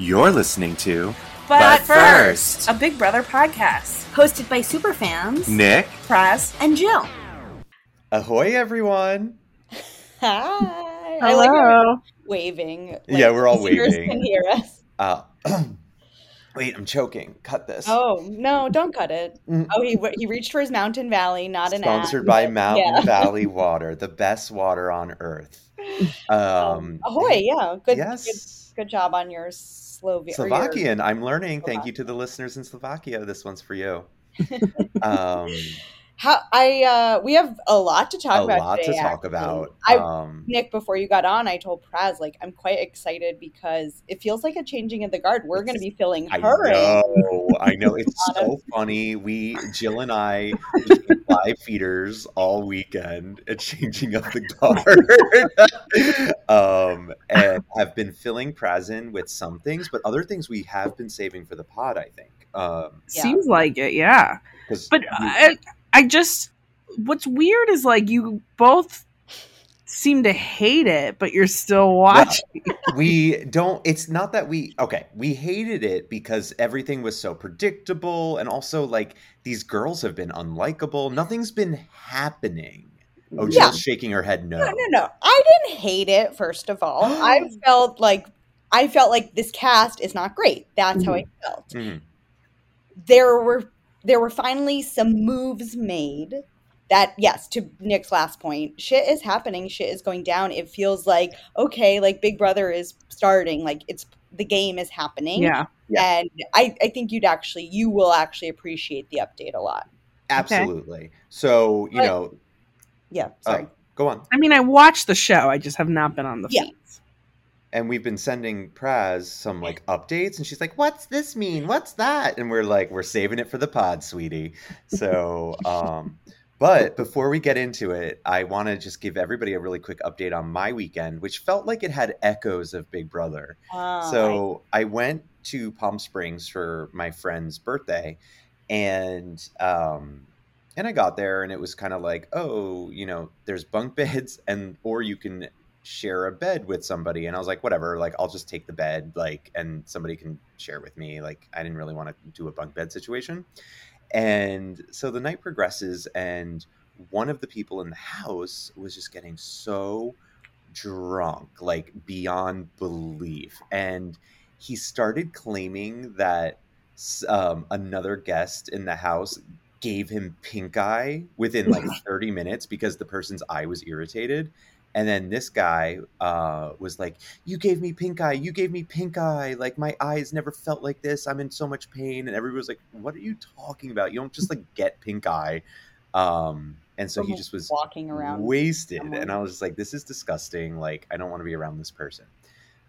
You're listening to But, But first, First. a Big Brother podcast. hosted by superfans Nick. Press, and Jill. Ahoy, everyone. Hi. I like our waving. like, Yeah, we're all listeners waving. Can hear us. Uh, wait, I'm choking. Cut this. Oh no! Don't cut it. Mm. Oh, he he reached for his Mountain Valley, not an ad, Sponsored by but- Mountain yeah. Valley Water, the best water on earth. Um, Ahoy! Yeah, good. yes. Good, job on your your- Slovakian. I'm learning. Thank you to the listeners in Slovakia. This one's for you. um, How I uh we have a lot to talk a about. A lot to today, talk actually. about. I um, Nick, before you got on, I told Praz like I'm quite excited because it feels like a changing of the guard. We're going to be filling I her in. know, I know. It's so funny. We, Jill and I, live feeders all weekend at changing of the guard, um, and have been filling Praz in with some things, but other things we have been saving for the pod. I think. Um, Yeah. Seems like it, yeah. 'cause But we- I, I just, what's weird is like you both seem to hate it, but you're still watching. we don't it's not that we okay we hated it because everything was so predictable and also like these girls have been unlikable nothing's been happening oh Yeah. jill's shaking her head no No, no, no. I didn't hate it. First of all, I felt like I felt like this cast is not great. That's how I felt. Mhm. There were there were finally some moves made. That yes, to Nick's last point, shit is happening. Shit is going down. It feels like okay, like Big Brother is starting. Like it's the game is happening. Yeah. Yeah. And I, I think you'd actually you will actually appreciate the update a lot. absolutely so you But- know Yeah. uh, Sorry. go on I mean, I watched the show. I just have not been on the Yeah. feeds. And we've been sending Praz some like updates, and she's like, "What's this mean? What's that?" And we're like, "We're saving it for the pod, sweetie." So, um, but before we get into it, I want to just give everybody a really quick update on my weekend, which felt like it had echoes of Big Brother. Ah, So I went to Palm Springs for my friend's birthday, and um, and I got there, and it was kind of like, oh, you know, there's bunk beds, and or you can share a bed with somebody, and I was like, whatever, like I'll just take the bed, like, and somebody can share with me. Like I didn't really want to do a bunk bed situation, and so the night progresses, and one of the people in the house was just getting so drunk, like beyond belief. And he started claiming that um, another guest in the house gave him pink eye within like 30 minutes because the person's eye was irritated. And then this guy uh, was like, You gave me pink eye. You gave me pink eye. Like, my eyes never felt like this. I'm in so much pain. And everybody was like, What are you talking about? You don't just like get pink eye. Um, and so he just was walking around. wasted somewhere. and i was just like this is disgusting like i don't want to be around this person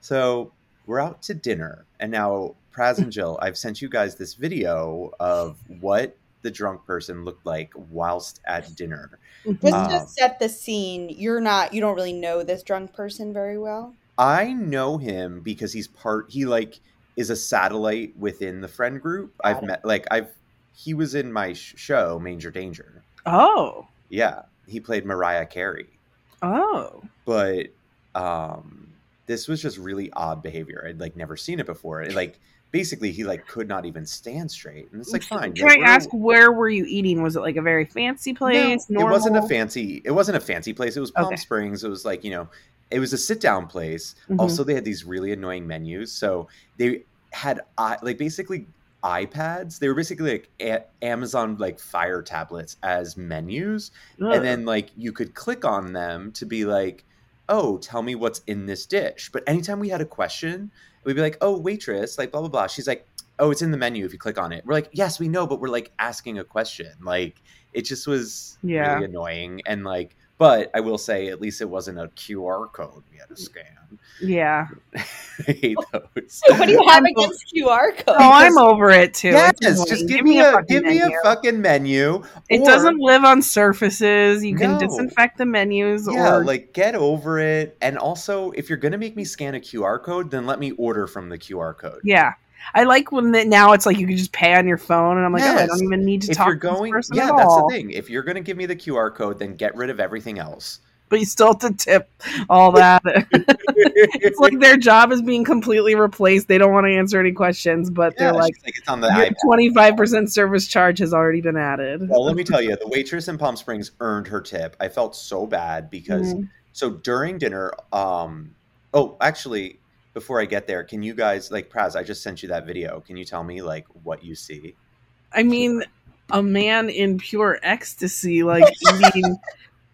so we're out to dinner and now praz and jill i've sent you guys this video of what the drunk person looked like whilst at dinner Just Um, to set the scene, you're not you don't really know this drunk person very well. i know him because he's part he like is a satellite within the friend group Got i've it. met like i've he was in my sh- show manger danger Oh. yeah he played mariah carey Oh. but um this was just really odd behavior i'd like never seen it before It, like basically he like could not even stand straight and it's like fine Can like, I ask where were you eating? Was it like a very fancy place? no, it wasn't a fancy it wasn't a fancy place it was palm Okay. springs it was like you know it was a sit down place Mhm. also they had these really annoying menus so they had like basically ipads they were basically like a- amazon like fire tablets as menus Ugh. and then like you could click on them to be like oh tell me what's in this dish but anytime we had a question we'd be like oh waitress like blah blah blah. She's like oh it's in the menu if you click on it. We're like yes we know but we're like asking a question. Like it just was Yeah. really annoying and like but i will say at least it wasn't a qr code we had to scan yeah. i hate those So what do you have against QR oh, codes? Oh, I'm over it too. yes just annoying. give, me a, fucking give me a menu. fucking menu It or- doesn't live on surfaces. You can No. disinfect the menus Yeah, or like get over it. And also, if you're gonna make me scan a QR code, then let me order from the QR code. yeah. I like when the, now it's like you can just pay on your phone, and I'm like, oh, I don't even need to If talk you're to going, person yeah, at that's the thing. If you're gonna give me the QR code, then get rid of everything else. but you still have to tip all that. it's like their job is being completely replaced. They don't want to answer any questions, but Yeah, they're like, like it's on the twenty five percent service charge has already been added. Well, let me tell you, the waitress in Palm Springs earned her tip. I felt so bad because Mhm. so during dinner, um, oh, actually, before I get there, can you guys like Praz? I just sent you that video. Can you tell me like what you see? I mean, a man in pure ecstasy, like eating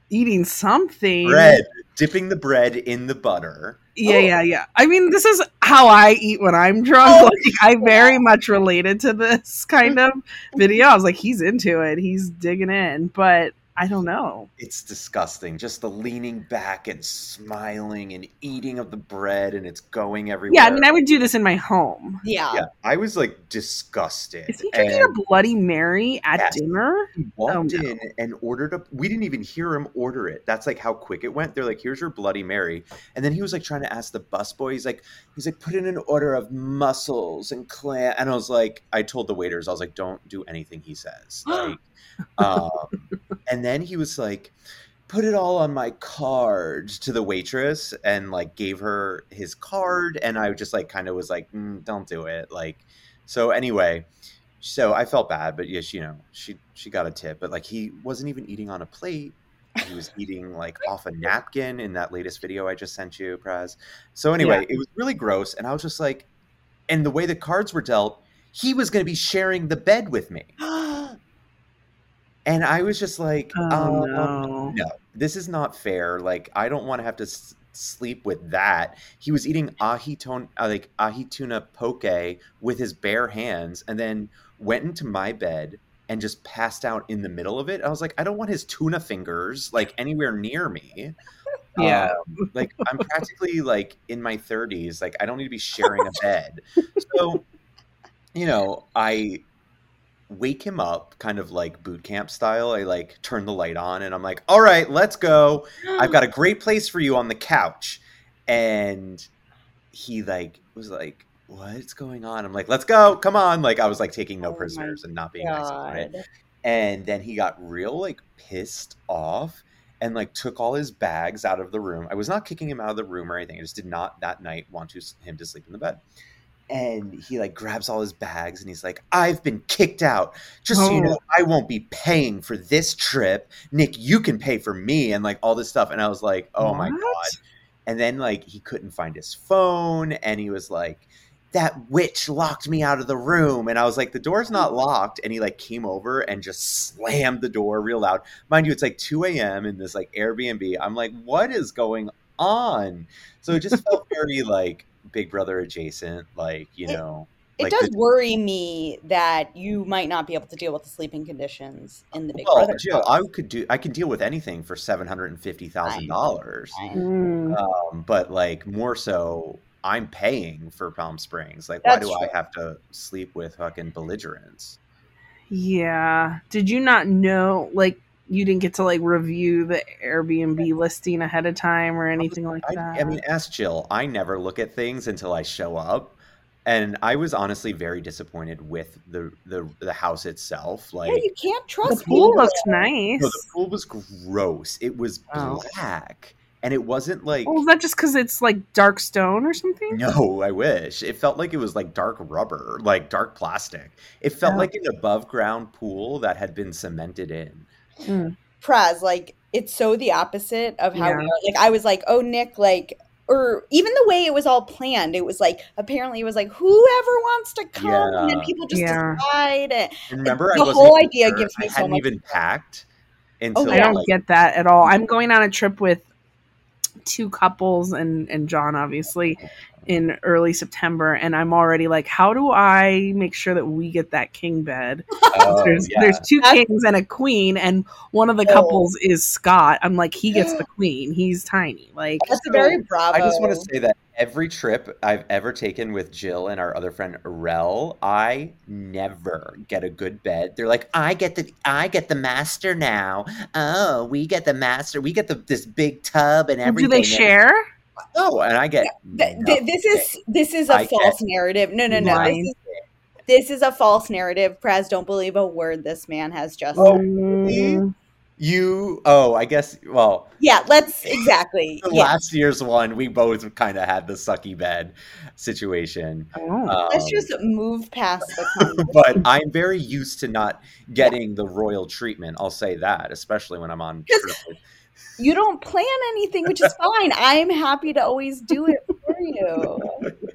eating something. Bread, dipping the bread in the butter. Yeah, oh. yeah, yeah. I mean, this is how I eat when I'm drunk. Oh, like, I very much related to this kind of video. I was like, he's into it. He's digging in, but I don't know. It's disgusting. Just the leaning back and smiling and eating of the bread, and it's going everywhere. Yeah, I mean, I would do this in my home. Yeah. Yeah, I was like disgusted. Is he drinking and a Bloody Mary at Yes. dinner? he walked Oh, no. in and ordered a. We didn't even hear him order it. That's like how quick it went. They're like, "Here's your Bloody Mary," and then he was like trying to ask the busboy. He's like, he's like, put in an order of mussels and clam. And I was like, I told the waiters, I was like, don't do anything he says. Like, um, and then he was like. Put it all on my card to the waitress and like gave her his card. And I just like kind of was like, mm, don't do it. Like, so anyway, so I felt bad, but yes, you know, she she got a tip, but like he wasn't even eating on a plate. He was eating like off a napkin in that latest video I just sent you, Praz. So anyway, it was really gross, and I was just like, and the way the cards were dealt, he was going to be sharing the bed with me, and I was just like, Oh, um, no. no, this is not fair. Like, I don't want to have to s- sleep with that. He was eating ahi ton- uh, like ahi tuna poke with his bare hands, and then went into my bed and just passed out in the middle of it. I was like, I don't want his tuna fingers like anywhere near me. Yeah. Um, like I'm practically like in my 30s. Like I don't need to be sharing a bed. So, you know, I wake him up kind of like boot camp style. I like turn the light on and I'm like, all right, let's go. I've got a great place for you on the couch. And he like was like, What's going on? I'm like, let's go, come on. Like I was like taking no Oh prisoners and not being nice about it. And then he got real like pissed off and like took all his bags out of the room. I was not kicking him out of the room or anything. I just did not that night want to him to sleep in the bed. And he like grabs all his bags and he's like, I've been kicked out. Just so you Oh. know, I won't be paying for this trip. Nick, you can pay for me and like all this stuff. And I was like, oh my God. And then like he couldn't find his phone and he was like, that witch locked me out of the room. And I was like, the door's not locked. And he like came over and just slammed the door real loud. Mind you, it's like 2 a.m. in this like Airbnb. I'm like, what is going on? So it just felt very like Big Brother adjacent, like, you It- know. It like does the- worry me that you might not be able to deal with the sleeping conditions in the Big well, Brother. Jill, I could do I can deal with anything for seven hundred and fifty thousand dollars. Mm. Um, but like more so I'm paying for Palm Springs. Like why That's do I have to sleep with fucking belligerents? Yeah. Did you not know, like, you didn't get to, like, review the Airbnb listing ahead of time or anything like I, that? I mean, ask Jill. I never look at things until I show up, and I was honestly very disappointed with the the, the house itself. Like, yeah, you can't trust the pool people. looks nice. no, the pool was gross. It was Oh. black, and it wasn't like. Oh, is that just because it's, like, dark stone or something? No, I wish. It felt like it was like dark rubber, like dark plastic. It felt Oh. like an above ground pool that had been cemented in. Mm. Praz, like it's so the opposite of how Yeah. we are. Like I was like, oh Nick, like or even the way it was all planned, it was like apparently it was like whoever wants to come, and then people just Yeah. decide. And And remember, I The wasn't whole idea sure. gives me I so hadn't much even regret. packed until I don't like, get that at all. I'm going on a trip with two couples and and John obviously in early September and I'm already like how do I make sure that we get that king bed? oh, there's yeah. there's two That's- kings and a queen and one of the Oh. couples is Scott. I'm like he gets the queen. He's tiny. Like that's a very bravo. I just want to say that every trip I've ever taken with Jill and our other friend Rel, I never get a good bed. They're like, I get the I get the master now. Oh, we get the master. We get the this big tub and everything. do they share? Oh, and I get th- this is this is a I false narrative. No, no, no. This is, this is a false narrative. Praz, don't believe a word this man has just Oh, said. You oh, I guess well, Yeah, let's exactly. Yeah. last year's one, we both kind of had the sucky bed situation. Oh. Let's Um, just move past the but I'm very used to not getting the royal treatment. I'll say that, especially when I'm on Because- trip with you don't plan anything, which is fine. I'm happy to always do it for you.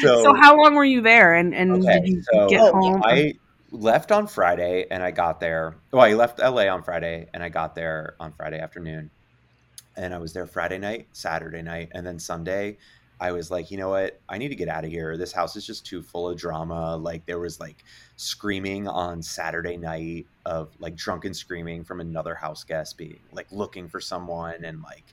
So, So how long were you there? And and Okay, did you so get home? I left on Friday and I got there. Well, I left LA on Friday and I got there on Friday afternoon. And I was there Friday night, Saturday night, and then Sunday. I was like, you know what? I need to get out of here. This house is just too full of drama. Like there was like screaming on Saturday night of like drunken screaming from another house guest being like looking for someone and like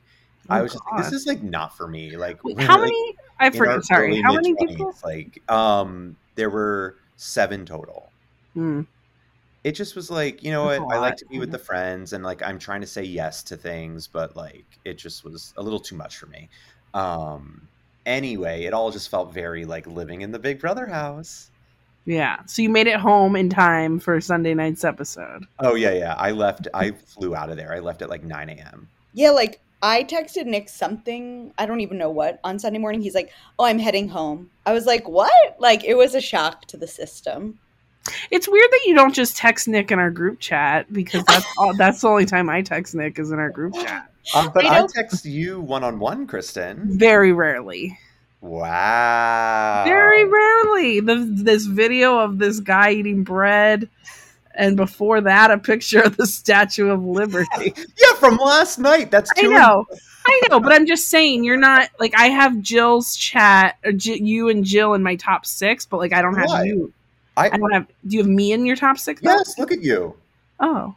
I Oh, was just like, this is like not for me. Like Wait, how like, many? I in our. Sorry, how many people? Like, um, there were seven total. Hmm. It just was like, you know That's what? I like to be with the friends, and like I'm trying to say yes to things, but like it just was a little too much for me. Um, anyway, it all just felt very like living in the Big Brother house. Yeah. So you made it home in time for Sunday night's episode. Oh yeah, yeah. I left. I flew out of there. I left at like 9 a.m. Yeah, like I texted Nick something, I don't even know what, on Sunday morning. He's like, Oh, I'm heading home. I was like, What? Like it was a shock to the system. It's weird that you don't just text Nick in our group chat because that's all, that's the only time I text Nick is in our group chat. Um, but I I, text you one on one, Kristen. Very rarely. Wow. Very rarely. The, this video of this guy eating bread, and before that, a picture of the Statue of Liberty. Yeah, from last night. That's I two. know, I know, but I'm just saying you're not like I have Jill's chat, or J- you and Jill in my top six, but like I don't have Why? you. I, I don't have. Do you have me in your top six? though? yes. Look at you. Oh,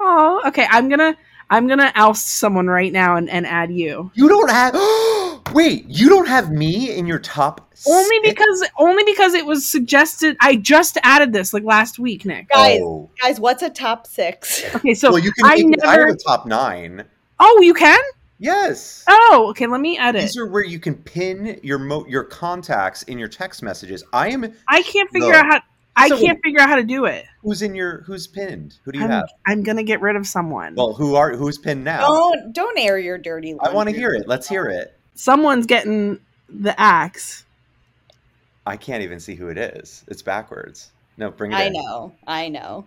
oh, okay. I'm gonna I'm gonna oust someone right now and, and add you. You don't have. Wait, you don't have me in your top. Only six? because only because it was suggested. I just added this like last week, Nick. Guys, Oh. guys, what's a top six? Okay, so well, you can. I I, never. have a top nine. Oh, you can. Yes. Oh, okay. Let me edit. These are where you can pin your mo- your contacts in your text messages. I am. I can't figure No. out how. I So- can't figure out how to do it. Who's in your? Who's pinned? Who do you I'm, have? I'm gonna get rid of someone. Well, who are? Who's pinned now? Don't don't air your dirty I want to hear it. Let's hear it. Someone's getting the axe. I can't even see who it is. It's backwards. No, bring it I in. know, I know.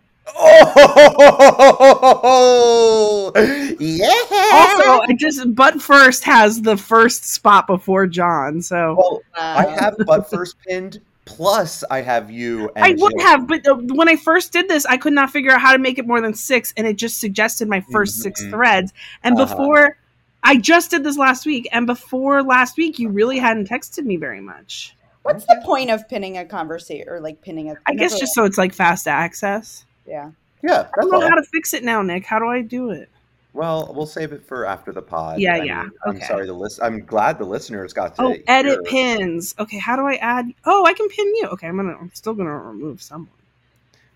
Oh, yeah. Also, I just butt first has the first spot before John. So well, I have butt first pinned. Plus, I have you. And I would Jill. have, but uh, when I first did this, I could not figure out how to make it more than six, and it just suggested my 1st six Mhm. threads. And Uh-huh. before, I just did this last week, and before last week, you really hadn't texted me very much. what's the point of pinning a conversation or like pinning a? I guess just so it's like fast access. Yeah. Yeah, I don't know all. how to fix it now, Nick. How do I do it? Well, we'll save it for after the pod. Yeah, I yeah, mean, I'm sorry. The list. I'm glad the listeners got to. Oh, edit hear- pins. Okay, how do I add? Oh, I can pin you. Okay, I'm gonna. I'm still gonna remove someone.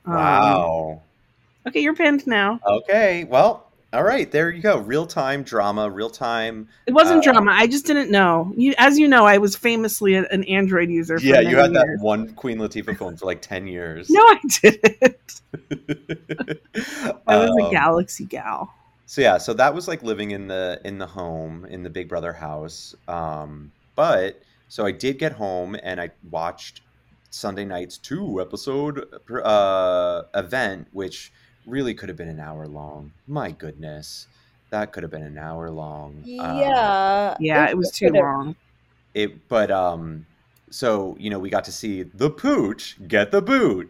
Um, Wow. okay, you're pinned now. Okay. Well. All right. There you go. Real time drama. Real time. It wasn't Uh, drama. I just didn't know. You, as you know, I was famously a- an Android user. For Yeah, you had that one Queen Latifah phone for like ten years. No, I didn't. I was a Um, Galaxy gal. So yeah, so that was like living in the in the home in the Big Brother house. Um, but so I did get home and I watched Sunday night's two episode uh, event, which really could have been an hour long. My goodness, that could have been an hour long. Um, Yeah. Yeah, it was too could've- long. it, but um, so you know we got to see the pooch get the boot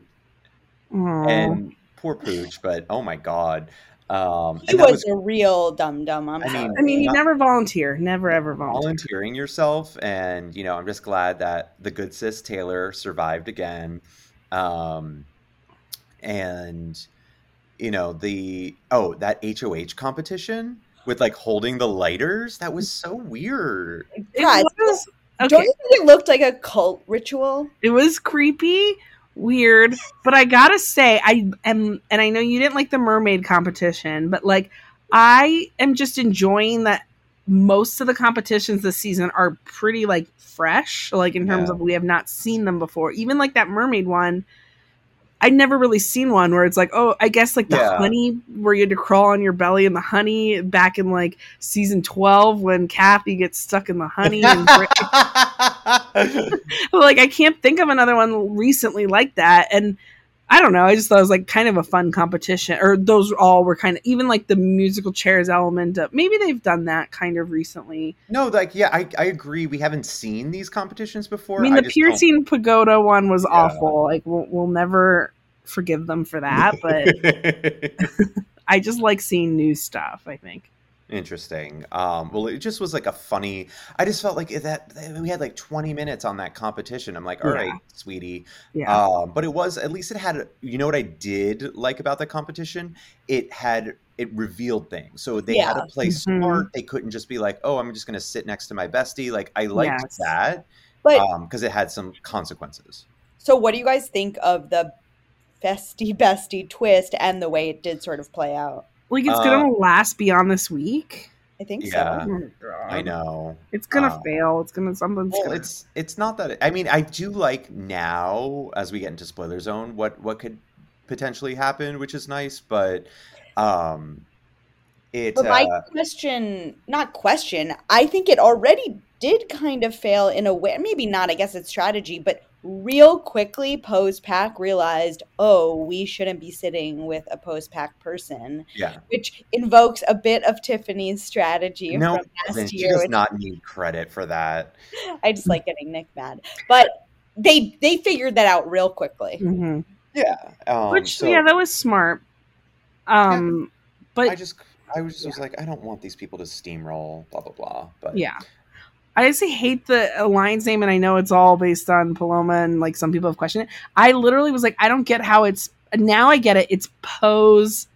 Aw. and poor pooch, but oh my god, um, He and that was, a real dum dum. I'm I mean- sorry. I mean, you never volunteer. Never ever volunteer. volunteering yourself and you know i'm just glad that the good sis taylor survived again um and you know the oh that hoh competition with like holding the lighters that was so weird It Guys, was Don't you think it looked like a cult ritual? It was creepy, weird, but I gotta say, I am, and I know you didn't like the mermaid competition, but like, I am just enjoying that most of the competitions this season are pretty like fresh, like in terms Yeah. of we have not seen them before. Even like that mermaid one, I'd never really seen one where it's like, oh, I guess like the Yeah. honey where you had to crawl on your belly in the honey back in like season 12 when Kathy gets stuck in the honey. And like, I can't think of another one recently like that. And I don't know. I just thought it was like kind of a fun competition, or those all were kind of even like the musical chairs element. Of, maybe they've done that kind of recently. no, like yeah, I, I agree. We haven't seen these competitions before. I mean, the don't- piercing pagoda one was Yeah. awful. Like, we'll, we'll never forgive them for that. But I just like seeing new stuff. I think. Interesting. Um, well, it just was like a funny. I just felt like that that we had like 20 minutes on that competition. I'm like, all Yeah. right, sweetie. Yeah. Um, but it was at least it had. You know what I did like about the competition? It had it revealed things. So they had Yeah. to play Mhm. smart. They couldn't just be like, oh, I'm just going to sit next to my bestie. Like I liked Yes. that But because it had some consequences. so, what do you guys think of the bestie bestie twist and the way it did sort of play out? Like, it's uh, gonna last beyond this week. I think Yeah. so. I know. It's gonna Uh, fail. It's gonna something's Well, gonna. it's it's not that. I mean, I do like now as we get into spoiler zone what what could potentially happen, which is nice. But um, it But my uh, question, not question, I think it already did kind of fail in a way. Maybe not, I guess it's strategy, but real quickly, post pack realized, oh, we shouldn't be sitting with a post pack person, yeah. which invokes a bit of Tiffany's strategy No, from then last she does which not need credit for that. I just like getting Nick mad. But they they figured that out real quickly. Mhm. Yeah. Um, Which so yeah, that was smart. Um, but I just I was just was like, I don't want these people to steamroll, blah blah blah. But yeah, I just hate the uh, alliance name, and I know it's all based on Paloma, and like some people have questioned it. I literally was like, I don't get how it's now. I get it. It's Pose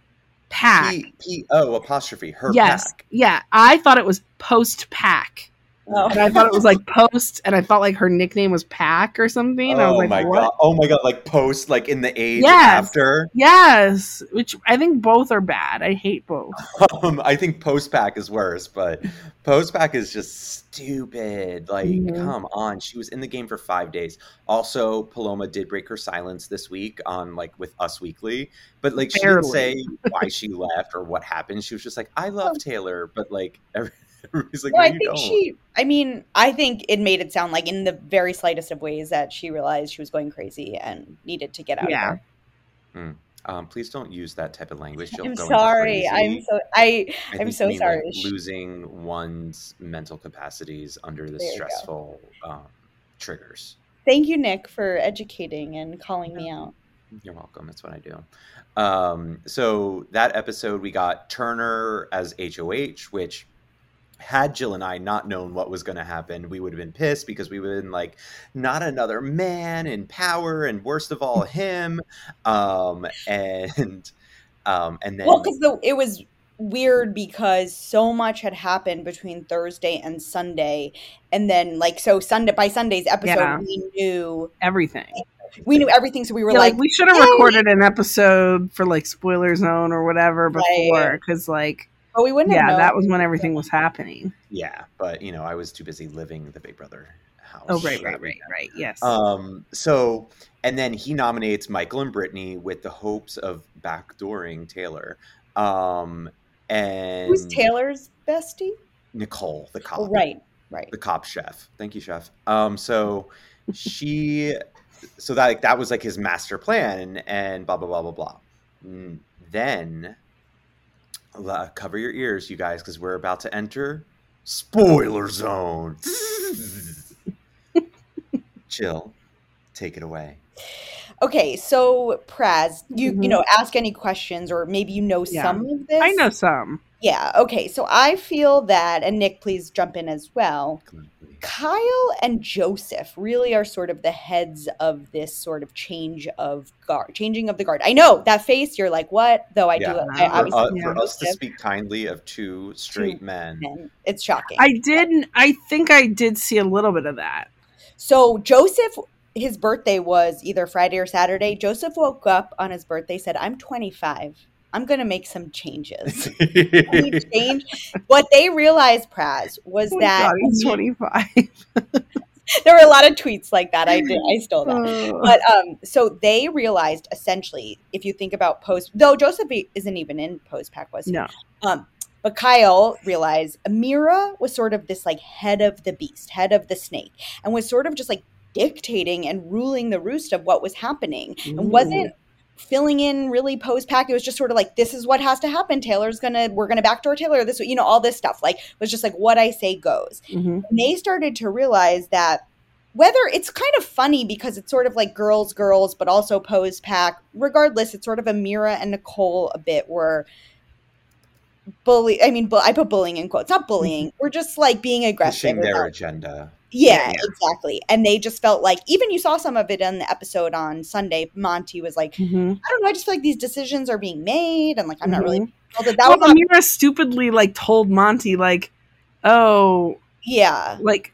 Pack. P P O apostrophe her yes, pack. yeah. I thought it was Post Pack. Oh. And I thought it was like Post, and I thought like her nickname was Pack or something. I was Oh like, my what? god! Oh my god! Like post, like in the age Yes. after. Yes, which I think both are bad. I hate both. Um, I think post pack is worse, but post pack is just stupid. Like, Mhm. come on. She was in the game for five days. Also, Paloma did break her silence this week on like with Us Weekly, but like she didn't say why she left or what happened. She was just like, "I love Taylor," but like every- everybody's like, Well, "No, I you think don't." she. I mean, I think it made it sound like in the very slightest of ways that she realized she was going crazy and needed to get out Yeah. of there. Um, please don't use that type of language. You'll I'm go sorry. I'm so I. I I'm so mean, sorry. Like, losing one's mental capacities under the There stressful um, triggers. Thank you, Nick, for educating and calling me out. You're welcome. That's what I do. Um, so that episode, we got Turner as HOH, which had Jill and I not known what was going to happen, we would have been pissed because we would have been like, not another man in power, and worst of all, him. Um, and um, and then Well, because it was weird because so much had happened between Thursday and Sunday, and then like so Sunday by Sunday's episode, Yeah. we knew Everything. we knew everything. So we were Yeah, like, like, we should have "Yay!" recorded an episode for like spoiler zone or whatever before Right. because like but we wouldn't. yeah have that was when everything was happening yeah, but you know, I was too busy living the Big Brother house. oh right right right right yes Um, so, and then he nominates Michael and Brittany with the hopes of backdooring Taylor. Um, and Who's Taylor's bestie? Nicole, the cop, Oh, right, right. the cop chef. Thank you, chef. Um, so she, so that like, that was like his master plan, and, and blah blah blah blah blah. Mm, Then, cover your ears, you guys, because we're about to enter spoiler zone. Jill, take it away. Okay, so Praz, you Mhm. you know, ask any questions, or maybe you know Yeah. some of this. i know some Yeah. Okay. So I feel that, and Nick, please jump in as well. Gladly. Kyle and Joseph really are sort of the heads of this sort of change of guard, changing of the guard. I know that face. You're like, what? Though I do. I For, For, obviously uh, for us to speak kindly of two straight men. and it's shocking. i didn't. i think i did see a little bit of that So Joseph, his birthday was either Friday or Saturday. Joseph woke up on his birthday, said, "I'm 25. I'm gonna make some changes." He changed. What they realized, Praz, was Oh that God, he's 25 there were a lot of tweets like that. I did. I stole that. Oh. But um, so they realized essentially, if you think about post, though Joseph isn't even in post pack, was he? no. Um, but Kyle realized Ameerah was sort of this like head of the beast, head of the snake, and was sort of just like dictating and ruling the roost of what was happening, and wasn't filling in really post pack. It was just sort of like this is what has to happen. Taylor's gonna we're gonna backdoor Taylor. This you know all this stuff like it was just like what I say goes. Mhm. And they started to realize that whether it's kind of funny because it's sort of like girls girls but also pose pack regardless it's sort of ameerah and nicole a bit were bully i mean bu- i put bullying in quotes not bullying we're just like being aggressive pushing their agenda. Yeah, Yeah. exactly and they just felt like even you saw some of it in the episode on sunday monte was like Mhm. i don't know i just feel like these decisions are being made and like i'm not really Mhm. that Well, was not, Ameerah stupidly like told Monte like, "Oh, yeah like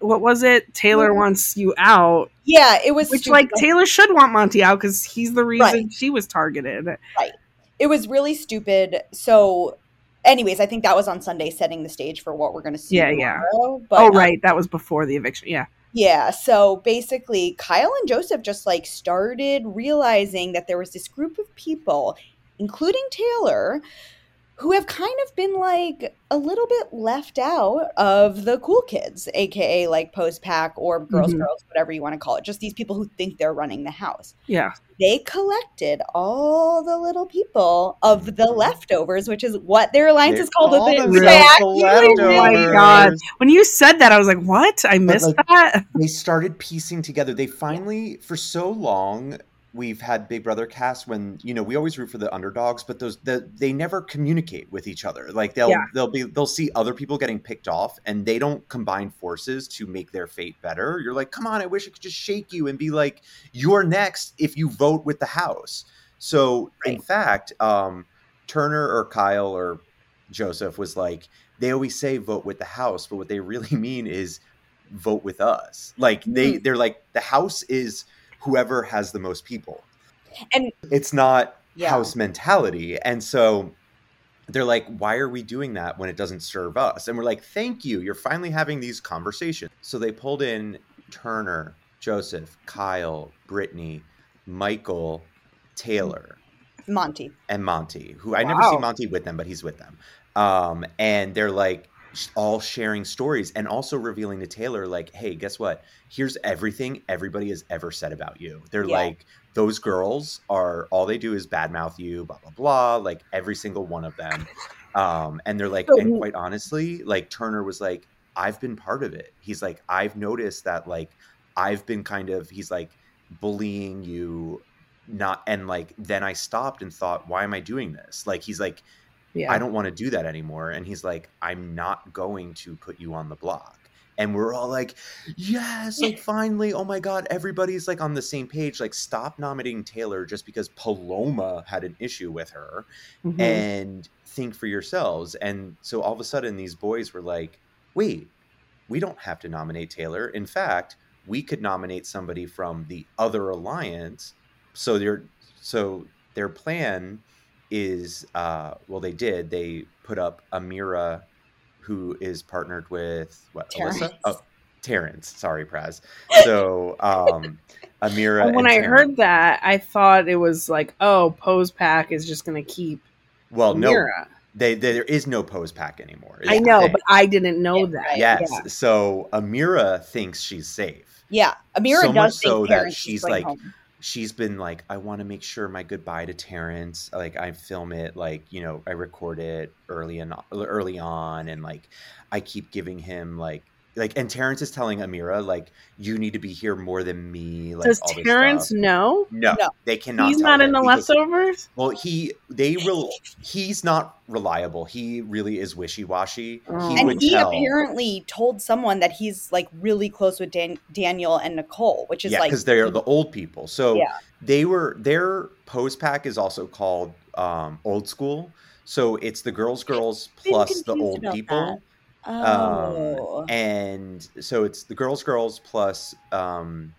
what was it? Taylor Mhm. wants you out." yeah it was Which stupid. like Taylor should want Monte out because he's the reason Right. she was targeted. Right. It was really stupid. So, anyways, I think that was on Sunday, setting the stage for what we're going to see. Yeah, yeah. But, oh um, right, that was before the eviction. Yeah. yeah. So basically, Kyle and Joseph just like started realizing that there was this group of people, including Taylor, who have kind of been like a little bit left out of the cool kids, aka like post pack or girls, Mhm. girls, whatever you want to call it. Just these people who think they're running the house Yeah. they collected all the little people of the leftovers, which is what their alliance They is called call within the You Oh my. God. When you said that, I was like, "What? I missed like- that." They started piecing together. They finally, for so long, we've had Big Brother cast when you know we always root for the underdogs, but those the, they never communicate with each other. Like they'll Yeah. they'll be they'll see other people getting picked off, and they don't combine forces to make their fate better. You're like, come on, I wish I could just shake you and be like, you're next if you vote with the house. So in fact, um, Turner or Kyle or Joseph was like, they always say vote with the house, but what they really mean is vote with us. Like they Mhm. they're like the house is whoever has the most people. And- it's not Yeah. house mentality. And so they're like, why are we doing that when it doesn't serve us? And we're like, thank you. You're finally having these conversations. So they pulled in Turner, Joseph, Kyle, Brittany, Michael, Taylor Monte. and Monte, who I never see Monte with them, but he's with them. Um, and they're like sh- all sharing stories and also revealing to Taylor, like, hey, guess what? Here's everything everybody has ever said about you. They're Yeah. like, those girls are all they do is badmouth you, blah, blah, blah, like every single one of them. Um, and they're like, So- and quite honestly, like Turner was like, I've been part of it. He's like, I've noticed that, like, I've been kind of, he's like, bullying you not and like then i stopped and thought why am i doing this like he's like Yeah. i don't want to do that anymore and he's like i'm not going to put you on the block and we're all like yes like finally oh my god everybody's like on the same page like stop nominating taylor just because paloma had an issue with her Mhm. and think for yourselves. And so all of a sudden, these boys were like, wait, we don't have to nominate Taylor. In fact, we could nominate somebody from the other alliance. So their so their plan is uh well they did. They put up Ameerah who is partnered with what Terrance. Alyssa? Oh Terrance, sorry, Praz. So um Ameerah And when and I Terrance. heard that, I thought it was like, oh, Pose Pack is just going to keep well no they, they- there is no pose pack anymore. I know, but I didn't know Yeah, that. Yes. Yeah. So Ameerah thinks she's safe. Yeah, Ameerah So much does think so that Terrance is she's like- home. She's been like, I want to make sure my goodbye to Terrance. Like I film it, like you know, I record it early and early on, and like I keep giving him like like, and Terrance is telling Ameerah like, you need to be here more than me. Like, Does all Terrance stuff. know? No, No. they cannot. He's tell not in the because- leftovers? Well, he they will. He's not reliable. He really is wishy washy. Oh. And would he tell. apparently told someone that he's like really close with Dan- Daniel and Nicole, which is yeah, like because they're the old people. So Yeah. they were their pose pack is also called um, old school. So it's the girls, girls plus the old about people. Oh, Um, and so it's the girls, girls plus um,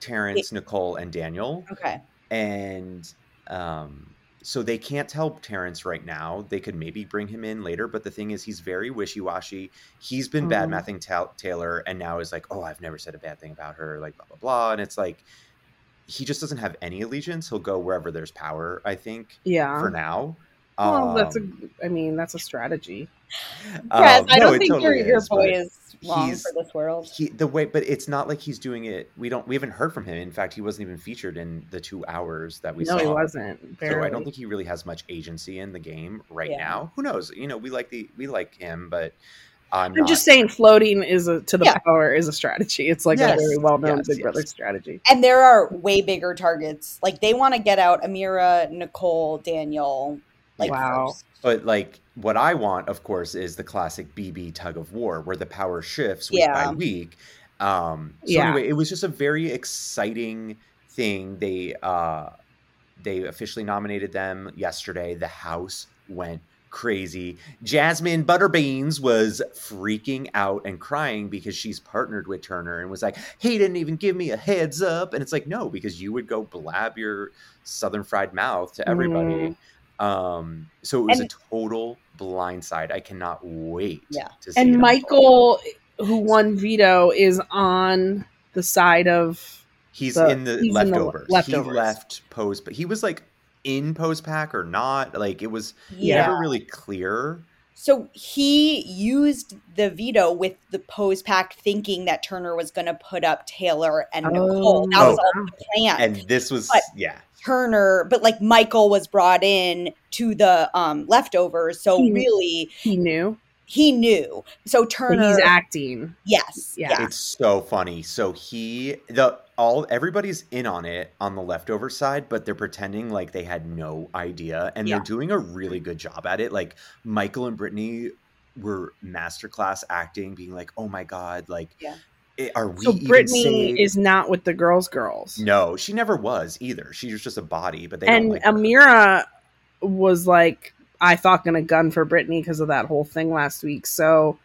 Terrance, Nicole, and Daniel. okay. And um, so they can't tell Terrance right now. They could maybe bring him in later, but the thing is, he's very wishy washy. He's been bad Mhm. mouthing Ta- Taylor, and now is like, oh, I've never said a bad thing about her, like blah blah blah. And it's like he just doesn't have any allegiance. He'll go wherever there's power. I think Yeah. for now. Well, that's a. Um, mean, that's a strategy. Yes, um, I no, don't it think totally your, your is, boy is wrong he's- for this world. he the way but it's not like he's doing it we don't we haven't heard from him in fact he wasn't even featured in the two hours that we no, saw No, he wasn't. so i don't think he really has much agency in the game right Yeah. now who knows you know we like the we like him but i'm, I'm not, just saying, floating is a to the Yeah. power is a strategy. It's like Yes, a very well known yes, Big yes. Brother strategy. And there are way bigger targets. Like they want to get out Ameerah, Nicole, Daniel. Like Wow. first. but like what i want of course is the classic bb tug of war where the power shifts week Yeah. by week um so Yeah. anyway it was just a very exciting thing they uh they officially nominated them yesterday the house went crazy jasmine butterbeans was freaking out and crying because she's partnered with turner and was like he didn't even give me a heads up and it's like no because you would go blab your southern fried mouth to everybody um so it was And- a total blindside i cannot wait Yeah. to see it And. Michael, who won veto, is on the side of. He's The- in the he's in the leftovers. leftovers. He left post, but he was like in post pack or not. Like it was Yeah. never really clear. So he used the veto with the pose pack, thinking that Turner was going to put up Taylor and Nicole. That was Oh. all the plan. And this was But- yeah. Turner, but like Michael was brought in to the um leftovers, so He- really He knew. he knew. So But Turner, he's acting. yes, Yeah. yeah, It's so funny. So he the all everybody's in on it on the leftover side, but they're pretending like they had no idea, and Yeah. they're doing a really good job at it. Like Michael and Brittany were masterclass acting, being like, "Oh my god, like, Yeah. i- are we?" So Brittany safe?" is not with the girls' girls. No, she never was either. She was just a body, but they don't and like her. Ameerah was like, I thought gonna gun for Brittany because of that whole thing last week. So,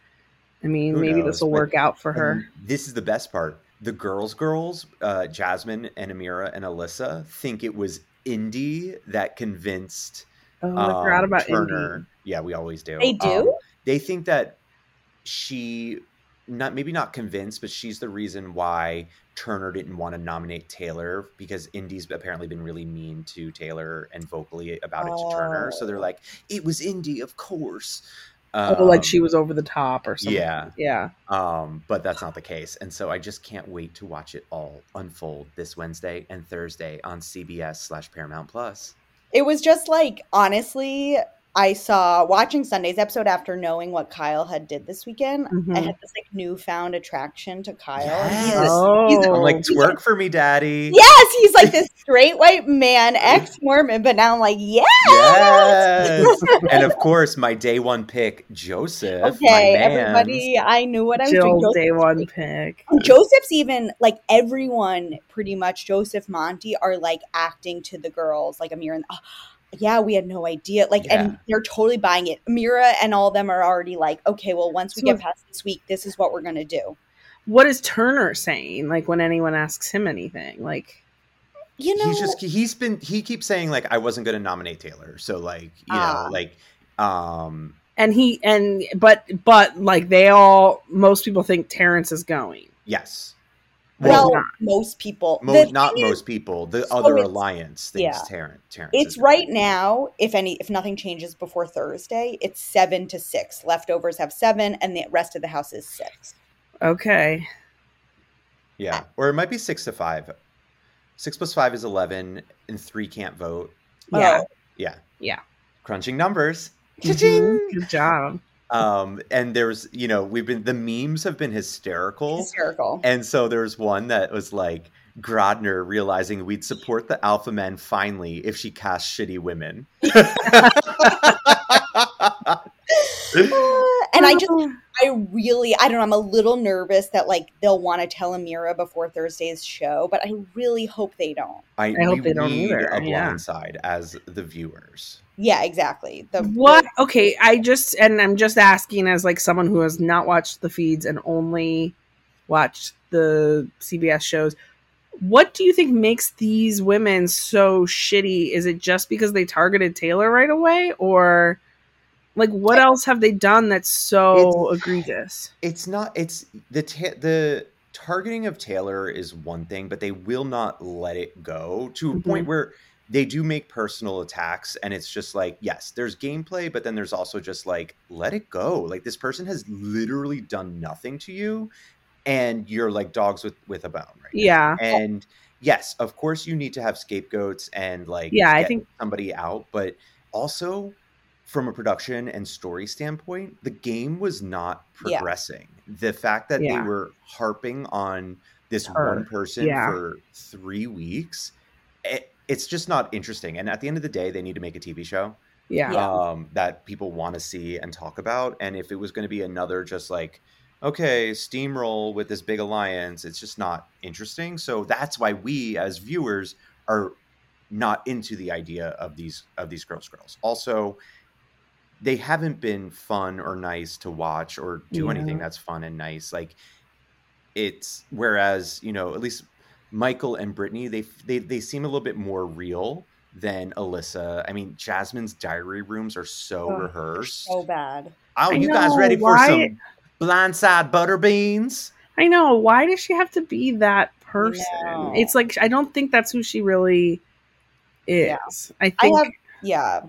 I mean, Who maybe this will work out for her. This is the best part. The girls, girls, uh, Jasmine and Ameerah and Alyssa think it was Indy that convinced Oh, I forgot um, about Turner. Indy. Yeah, we always do. They do? Um, they think that she, not maybe not convinced, but she's the reason why Turner didn't want to nominate Taylor because Indy's apparently been really mean to Taylor and vocally about it to Turner. So they're Oh. like, "It was Indy, of course." Oh, like Um, she was over the top or something. Yeah. Yeah. um, but that's not the case. And so I just can't wait to watch it all unfold this Wednesday and Thursday on CBS slash Paramount Plus. It was just like honestly, I saw watching Sunday's episode after knowing what Kyle had did this weekend. I Mhm. had this like newfound attraction to Kyle. Yes. He's a- Oh. he's a- I'm like, he's a- twerk for me, daddy. yes, he's like this straight white man, ex Mormon, but now I'm like, yeah. Yes. and of course, my day one pick, Joseph. Okay, mans. everybody, I knew what I was doing. Jill's Joseph- day one pick. Joseph's even like everyone, pretty much. Joseph, Monte are like acting to the girls, like Ameerah. And, oh, yeah, we had no idea. Like, Yeah. and they're totally buying it. Ameerah and all of them are already like, okay, well, once we So get past this week, this is what we're gonna do. What is Turner saying? Like when anyone asks him anything, like You know, he's just he's been he keeps saying like I wasn't going to nominate Taylor, so like you Ah. know like um and he and but but like they all most people think Terrance is going. yes. Well, not. most people, Mo- the not thing is, most people. The so other alliance thinks yeah. Terrance. Terrance It's right going. now. If any, if nothing changes before Thursday, it's seven to six. Leftovers have seven, and the rest of the house is six. Okay. Yeah, or it might be six to five. Six plus five is eleven, and three can't vote. Yeah. Oh, Yeah, Yeah. crunching numbers. Mhm. Good job. Um, and there's you know we've been the memes have been hysterical. hysterical. And so there's one that was like Grodner realizing we'd support the alpha men finally if she cast shitty women. and I just, I really, I don't know, I'm a little nervous that like they'll want to tell Ameerah before Thursday's show, but I really hope they don't. I, I hope they don't need either, a yeah. blind side as the viewers. Yeah, exactly. The What? Okay, I just and I'm just asking as like someone who has not watched the feeds and only watched the CBS shows. what do you think makes these women so shitty? Is it just because they targeted Taylor right away, or like what else have they done that's so egregious? It's not. It's the ta- the targeting of Taylor is one thing, but they will not let it go to a Mhm. point where they do make personal attacks, and it's just like, yes, there's gameplay, but then there's also just like, let it go. Like this person has literally done nothing to you, and you're like dogs with with a bone, right? now. Yeah, And yes, of course, you need to have scapegoats and like Yeah, I think- somebody out, but also from a production and story standpoint, the game was not Yeah. progressing. The fact that Yeah. they were harping on this Her. one person Yeah. for three weeks, it, it's just not interesting. And at the end of the day, they need to make a TV show yeah, Yeah. um, that people want to see and talk about. And if it was going to be another just like, okay, steamroll with this big alliance, it's just not interesting. So that's why we as viewers are not into the idea of these of these girls girls. Also, they haven't been fun or nice to watch or do Yeah. anything that's fun and nice. Like it's whereas you know at least Michael and Brittany they they they seem a little bit more real than Alyssa. I mean, Jasmine's diary rooms are so Ugh, rehearsed. So bad. oh, I you guys know, ready for why- some blindside butter beans? I know. Why does she have to be that person? know. It's like I don't think that's who she really is. Yeah. I I think have yeah.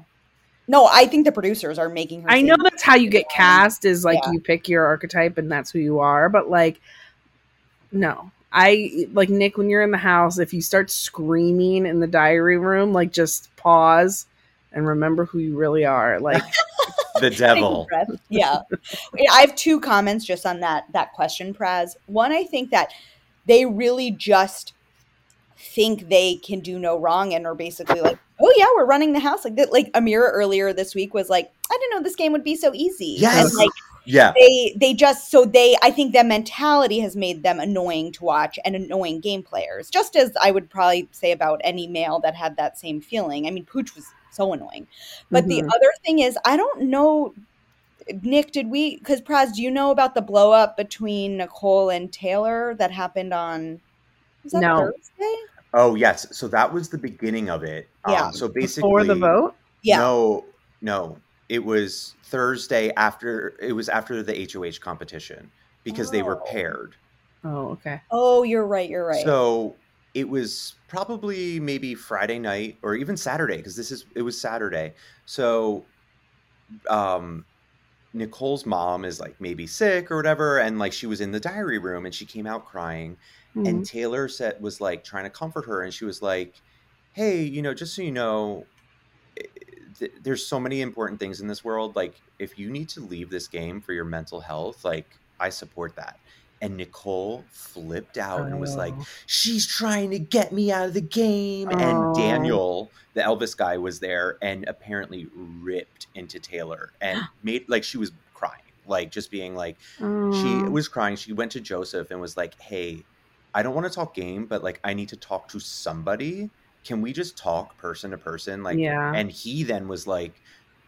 No, I think the producers are making her. I know that's how you get cast is like Yeah. you pick your archetype and that's who you are, but like no. I like Nick when you're in the house if you start screaming in the diary room like just pause and remember who you really are. Like The devil. Yeah. I have two comments just on that that question, Praz. One, I think that they really just think they can do no wrong and are basically like, oh yeah, we're running the house like that. Like Ameerah earlier this week was like, I didn't know this game would be so easy. Yes. And like Yeah. they they just so they I think that mentality has made them annoying to watch and annoying game players. Just as I would probably say about any male that had that same feeling. I mean, Pooch was so annoying. But the Mhm. other thing is, I don't know. Nick, did we? Because Praz, do you know about the blow up between Nicole and Taylor that happened on? Was that No. Thursday? Oh yes. So that was the beginning of it. Yeah. Um, so basically, before the vote? Yeah. No, no. It was Thursday after. It was after the HOH competition because they were Oh. paired. Oh, okay. Oh, you're right. You're right. So it was probably maybe Friday night or even Saturday because this is it was Saturday. So um Nicole's mom is like maybe sick or whatever and like she was in the diary room and she came out crying Mhm. and Taylor said was like trying to comfort her and she was like hey you know just so you know eh, th- there's so many important things in this world like if you need to leave this game for your mental health like I support that and Nicole flipped out and was like Oh. she's trying to get me out of the game Oh. and Daniel the Elvis guy was there and apparently ripped into Taylor and made like she was crying like just being like she Oh. was crying. She went to Joseph and was like, "Hey, I don't want to talk game, but like I need to talk to somebody. Can we just talk person to person?" Like, Yeah. and he then was like,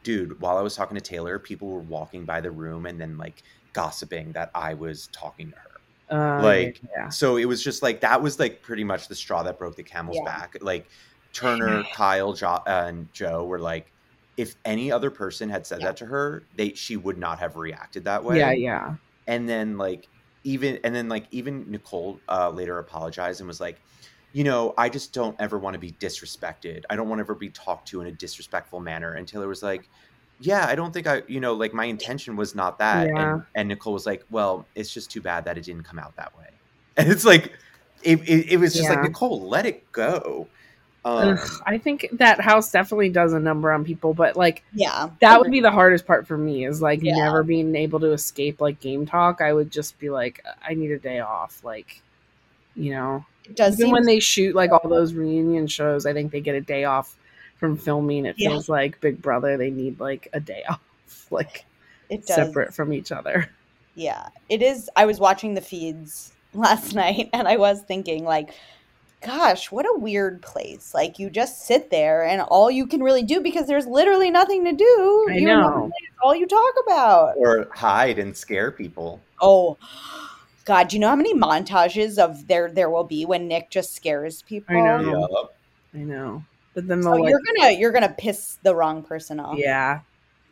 "Dude, while I was talking to Taylor, people were walking by the room and then like gossiping that I was talking to her. Uh, like, yeah. So it was just like that was like pretty much the straw that broke the camel's Yeah. back. Like Turner, Kyle, jo- and Joe were like." If any other person had said Yeah. that to her, they she would not have reacted that way Yeah, yeah. and then like even and then like even nicole uh, later apologized and was like you know i just don't ever want to be disrespected i don't want to ever be talked to in a disrespectful manner and taylor was like yeah i don't think i you know like my intention was not that Yeah. and, and nicole was like well it's just too bad that it didn't come out that way and it's like it, it, it was just Yeah. like nicole let it go um, Ugh, I think that house definitely does a number on people, but like yeah. that would be the hardest part for me is like Yeah. never being able to escape like game talk. I would just be like, I need a day off. Like, you know, It does even seem when they shoot like all those reunion shows, I think they get a day off from filming. It Yeah. feels like Big Brother, they need like a day off, like it does. separate from each other. Yeah, it is. I was watching the feeds last night and I was thinking, like, gosh, what a weird place. Like, you just sit there and all you can really do because there's literally nothing to do. I You're know. all you talk about. or hide and scare people Oh, God, do you know how many montages of there there will be when Nick just scares people? I know. Yup. I know. But then So like, you're gonna you're gonna piss the wrong person off. yeah.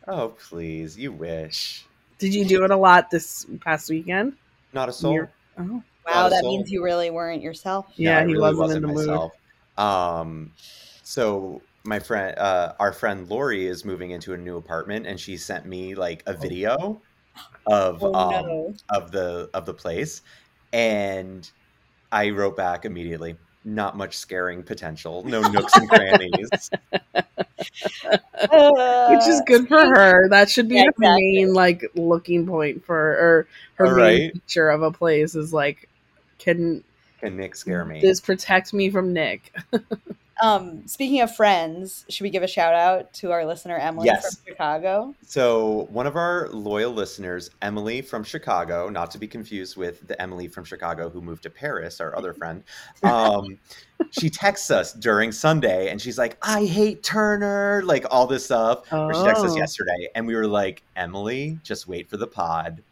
Oh, please. You wish. Did you do it a lot this past weekend? Not a soul. You're- Oh, Wow, Not that soul. means you really weren't yourself. yeah. I he really wasn't, in the mood. Um, so my friend, uh, our friend Lori is moving into a new apartment, and she sent me like a video of Oh um, no. of the of the place, and I wrote back immediately. Not much scaring potential. No nooks and crannies. Which is good for her. That should be Yeah, the exactly. main like looking point for or her All main right. feature of a place is like, can Can Nick scare me? this protect me from Nick? Um, speaking of friends, should we give a shout out to our listener Emily Yes. from Chicago? So, one of our loyal listeners, Emily from Chicago, not to be confused with the Emily from Chicago who moved to Paris, our other friend, um, she texts us during Sunday and she's like, I hate Turner, like all this stuff. Or she texted us Oh. yesterday and we were like, Emily, just wait for the pod.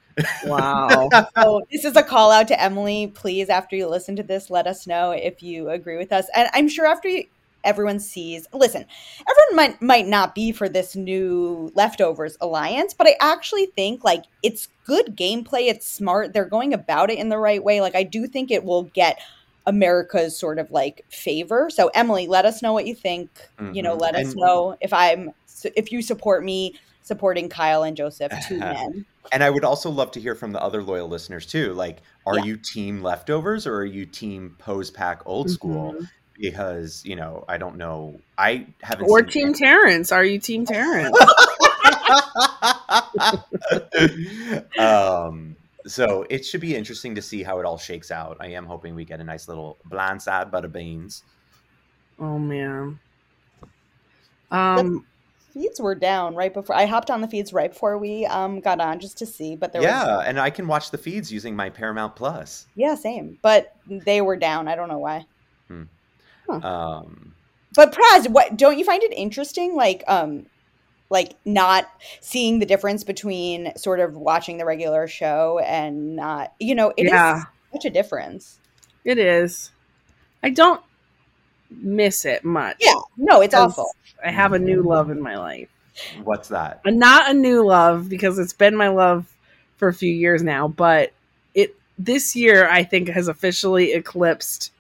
Wow. So this is a call out to Emily. Please, after you listen to this, let us know if you agree with us. And I'm sure after you, everyone sees, listen, everyone might might not be for this new leftovers alliance, but I actually think like it's good gameplay. It's smart. They're going about it in the right way. Like I do think it will get America's sort of like favor. So Emily, let us know what you think. You know, Mhm. let us And- know if I'm if you support me supporting Kyle and Joseph, two men. And I would also love to hear from the other loyal listeners too. Like, are Yeah. you team leftovers or are you team pose pack old school? Mhm. Because, you know, I don't know. I haven't Or seen Team Terrance? Are you Team Terrance? um, so it should be interesting to see how it all shakes out. I am hoping we get a nice little blindside butter beans. oh man. Um. feeds were down right before I hopped on the feeds right before we um got on just to see, but there Yeah, was and I can watch the feeds using my Paramount Plus. yeah, same. But they were down. I don't know why. Um, But Praz, what don't you find it interesting like um like not seeing the difference between sort of watching the regular show and not you know, it is Yeah. such a difference. It is. I don't miss it much. Yeah. No, it's awful. I have a new love in my life. what's that? Uh, Not a new love because it's been my love for a few years now, but it this year I think has officially eclipsed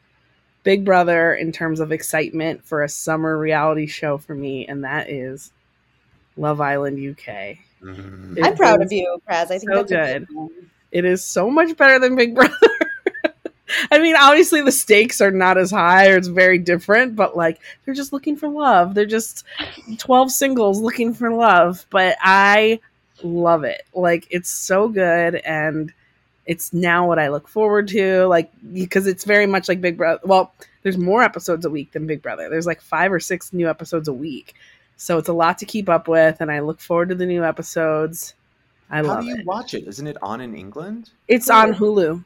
Big Brother in terms of excitement for a summer reality show for me, and that is Love Island UK. Mm. It I'm proud of you, Praz. I think so that's a good. It is so much better than Big Brother. I mean, obviously the stakes are not as high or it's very different, but like they're just looking for love. They're just 12 singles looking for love, but I love it. Like it's so good and it's now what I look forward to like because it's very much like Big Brother. Well, there's more episodes a week than Big Brother. There's like 5 or 6 new episodes a week. So it's a lot to keep up with and I look forward to the new episodes. I love How love do you it. watch it? Isn't it on in England? It's on Hulu.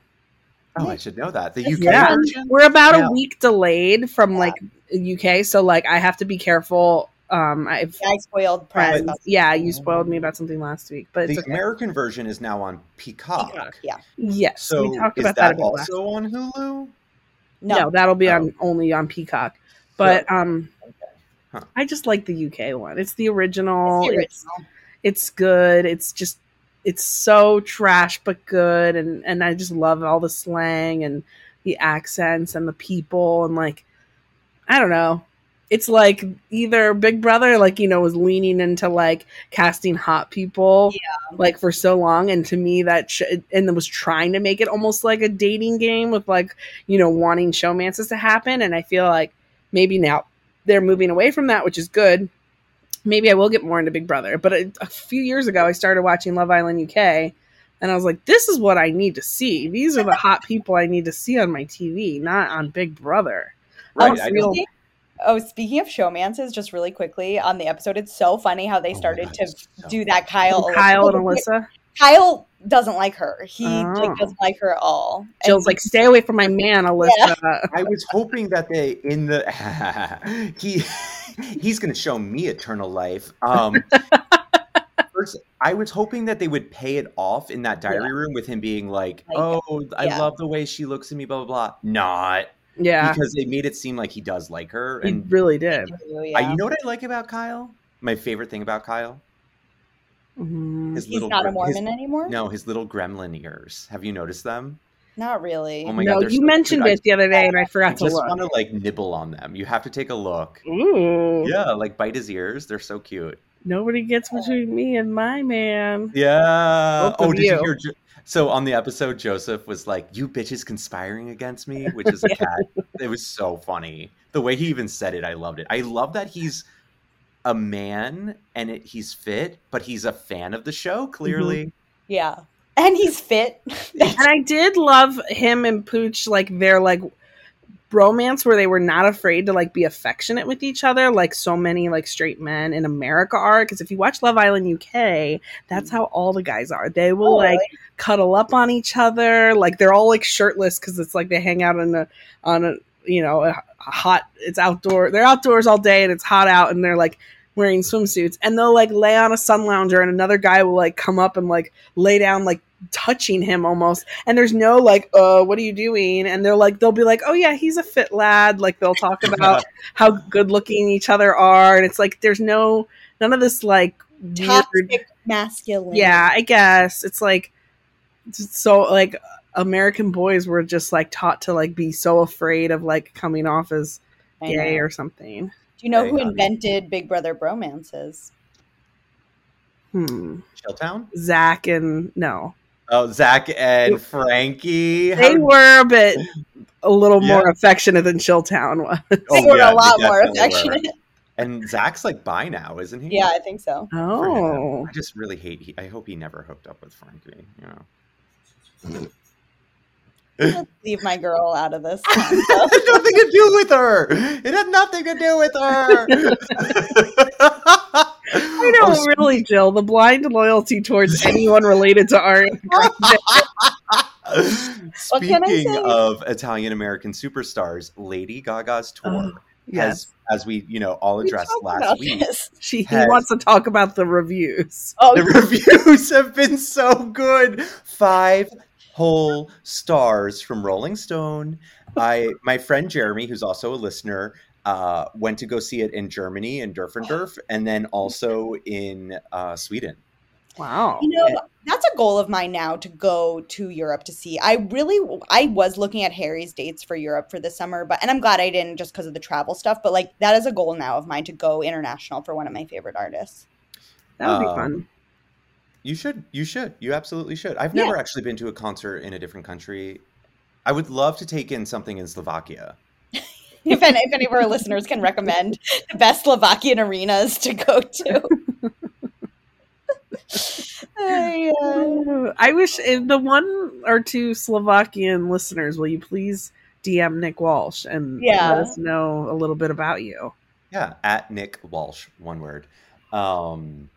Oh, I should know that. The UK Yeah. version? We're about Yeah. a week delayed from like UK, so like I have to be careful. Um, I've I spoiled Praz. friends. about Yeah, you spoiled me about something last week, but The okay. American version is now on Peacock. Peacock, Yeah. yes, So we talked is about that, that, a last. also on Hulu? No. No. that'll be Oh. on only on Peacock. But um, Huh. I just like the UK one. It's the original. It's the It's original. it's good. It's just it's so trash but good, and and I just love all the slang and the accents and the people and like I don't know. It's like either Big Brother, like you know, was leaning into like casting hot people, like for so long, and to me that sh- and then was trying to make it almost like a dating game with like you know wanting showmances to happen, and I feel like maybe now they're moving away from that, which is good. Maybe I will get more into Big Brother, but a, a few years ago I started watching Love Island UK, and I was like, this is what I need to see. These are the hot people I need to see on my TV, not on Big Brother. Right. Oh, I real- don't, Speaking- Oh, speaking of showmances, just really quickly on the episode, it's so funny how they Oh started God, to so do that. Kyle, Kyle and Alyssa- Alyssa. Kyle doesn't like her. He Oh. like doesn't like her at all. And Jill's like, stay away from my man, Alyssa. I was hoping that they in the he he's going to show me eternal life. Um, first, I was hoping that they would pay it off in that diary room with him being like, Like, "Oh, I love the way she looks at me," blah blah blah. Not Yeah, because they made it seem like he does like her. he And really did. Yeah. I, you know what I like about Kyle? My favorite thing about Kyle, Mhm. his He's little not a Mormon his- anymore? No, his little gremlin ears. Have you noticed them? Not really. Oh my no, God, you so mentioned cute. I- it the other day, and I I forgot to just want to like nibble on them. You have to take a look. Ooh, Yeah, like bite his ears. They're so cute. nobody gets between me and my man. Yeah. Both Oh, of did you you. hear? Jo- So on the episode, Joseph was like, "You bitches conspiring against me," which is a cat. It was so funny. The way he even said it, I loved it. I love that he's a man and it, he's fit, but he's a fan of the show. Mm-hmm. Clearly, Yeah. And he's fit. And I did love him and Pooch, like their like bromance where they were not afraid to like be affectionate with each other, like so many like straight men in America are. Because if you watch Love Island UK, that's how all the guys are. They will Oh, like really? cuddle up on each other, like they're all like shirtless because it's like they hang out on a on a you know a, a hot. It's outdoor. They're outdoors all day and it's hot out, and they're like wearing swimsuits and they'll like lay on a sun lounger and another guy will like come up and like lay down like touching him almost. And there's no like uh what are you doing? And they're like they'll be like oh yeah he's a fit lad. Like they'll talk about how good looking each other are and it's like there's no none of this like weird Toxic masculinity. yeah i guess. It's like it's so like american boys were just like taught to like be so afraid of like coming off as gay or something Do you know who invented Big Brother bromances? hmm Chilltown. zach and no Oh, Zach and Frankie. they How- were but a little Yeah. more affectionate than chilltown was They Oh, were yeah, a lot more definitely were. affectionate. And Zach's like bi now, isn't he? yeah, I think so. Oh I just really hate. He, I hope he never hooked up with Frankie. You know. Let's leave my girl out of this. it had nothing to do with her. It had nothing to do with her. I know, Oh, really, Jill. The blind loyalty towards anyone related to Ari. What Speaking say? of Italian American superstars, Lady Gaga's uh-huh. tour Oh, yes, has, as we you know all addressed talked last week, this. she he wants to talk about the reviews. Oh, the reviews have been so good. Five whole stars from Rolling Stone. I my friend Jeremy, who's also a listener, uh, went to go see it in Germany in Düsseldorf, and then also in uh, Sweden. Wow. You know, that's a goal of mine now to go to Europe to see. I really, I was looking at Harry's dates for Europe for the summer, but and I'm glad I didn't just because of the travel stuff. But like that is a goal now of mine to go international for one of my favorite artists. That would be Um, fun. You should. You should. You absolutely should. I've Yeah. never actually been to a concert in a different country. I would love to take in something in Slovakia. If any, if any of our listeners can recommend the best Slovakian arenas to go to. I, uh, I wish if the one or two Slovakian listeners, will you please DM Nick Walsh and Yeah. let us know a little bit about you? Yeah, at Nick Walsh, one word. Um,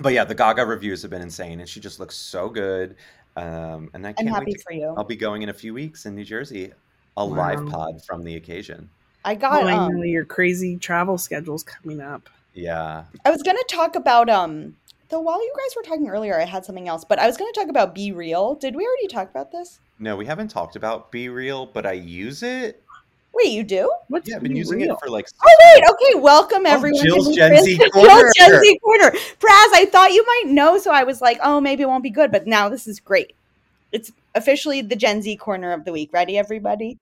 but yeah, the Gaga reviews have been insane, and she just looks so good. Um, and I I'm can't happy wait. To, for you. I'll be going in a few weeks in New Jersey, a Wow. live pod from the occasion. I got. I Um, know your crazy travel schedule's coming up. Yeah, I was gonna talk about um. Though while you guys were talking earlier, I had something else, but I was gonna talk about Be Real. Did we already talk about this? no, we haven't talked about Be Real, but I use it. Wait, you do? What's Yeah, I've been using Real? it for like. six Oh wait, okay. Welcome everyone. to Jill's the Gen Chris- Z Jill's Corner. Gen Z corner. Praz, I thought you might know, so I was like, oh, maybe it won't be good, but now this is great. It's officially the Gen Z corner of the week. Ready, everybody?